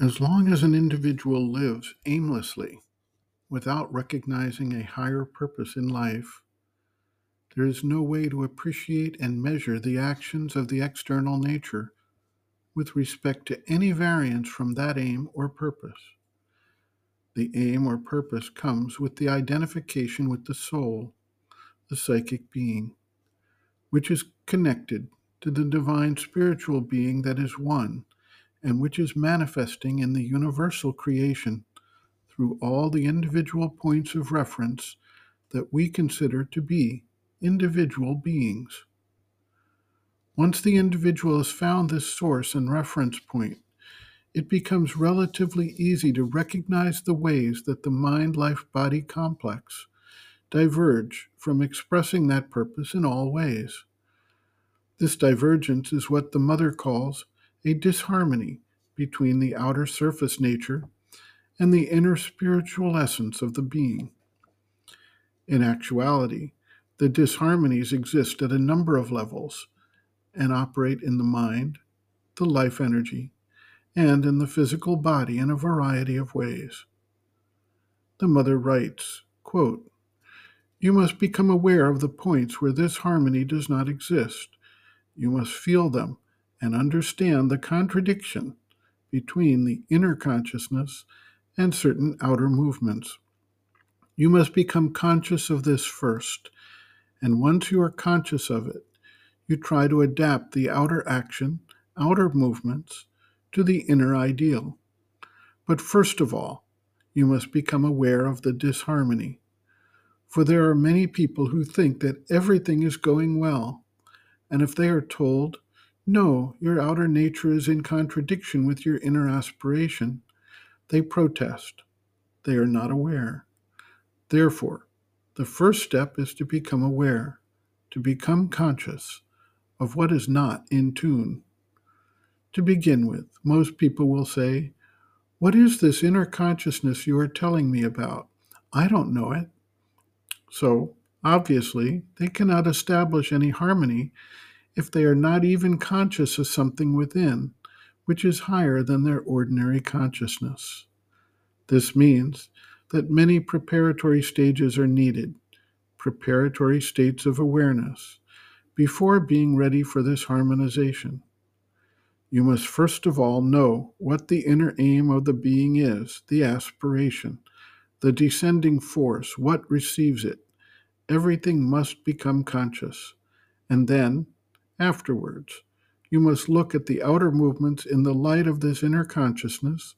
As long as an individual lives aimlessly, without recognizing a higher purpose in life, there is no way to appreciate and measure the actions of the external nature with respect to any variance from that aim or purpose. The aim or purpose comes with the identification with the soul, the psychic being, which is connected to the divine spiritual being that is one and which is manifesting in the universal creation through all the individual points of reference that we consider to be individual beings. Once the individual has found this source and reference point, it becomes relatively easy to recognize the ways that the mind life body complex diverge from expressing that purpose in all ways. This divergence is what the mother calls a disharmony between the outer surface nature and the inner spiritual essence of the being. In actuality, the disharmonies exist at a number of levels and operate in the mind, the life energy, and in the physical body in a variety of ways. The mother writes, quote, You must become aware of the points where this harmony does not exist. You must feel them and understand the contradiction between the inner consciousness and certain outer movements. You must become conscious of this first, and once you are conscious of it, you try to adapt the outer action, outer movements, to the inner ideal. But first of all, you must become aware of the disharmony. For there are many people who think that everything is going well, and if they are told, no, your outer nature is in contradiction with your inner aspiration. They protest. They are not aware. Therefore, the first step is to become aware, to become conscious of what is not in tune. To begin with, most people will say, What is this inner consciousness you are telling me about? I don't know it. So, obviously, they cannot establish any harmony if they are not even conscious of something within, which is higher than their ordinary consciousness. This means that many preparatory stages are needed, preparatory states of awareness, before being ready for this harmonization. You must first of all know what the inner aim of the being is, the aspiration, the descending force, what receives it. Everything must become conscious. And then, afterwards. You must look at the outer movements in the light of this inner consciousness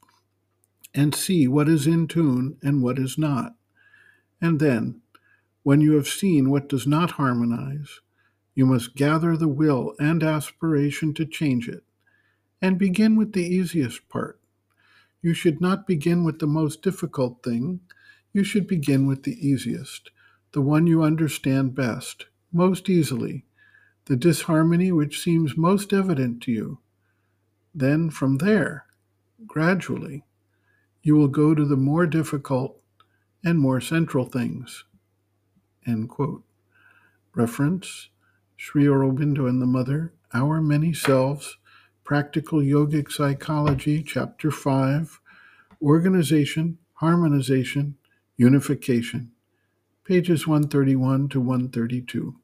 and see what is in tune and what is not. And then, when you have seen what does not harmonize, you must gather the will and aspiration to change it, and begin with the easiest part. You should not begin with the most difficult thing, you should begin with the easiest, the one you understand best, most easily, the disharmony which seems most evident to you. Then from there, gradually, you will go to the more difficult and more central things. End quote. Reference Sri Aurobindo and the Mother, Our Many Selves, Practical Yogic Psychology, Chapter 5, Organization, Harmonization, Unification, pages 131 to 132.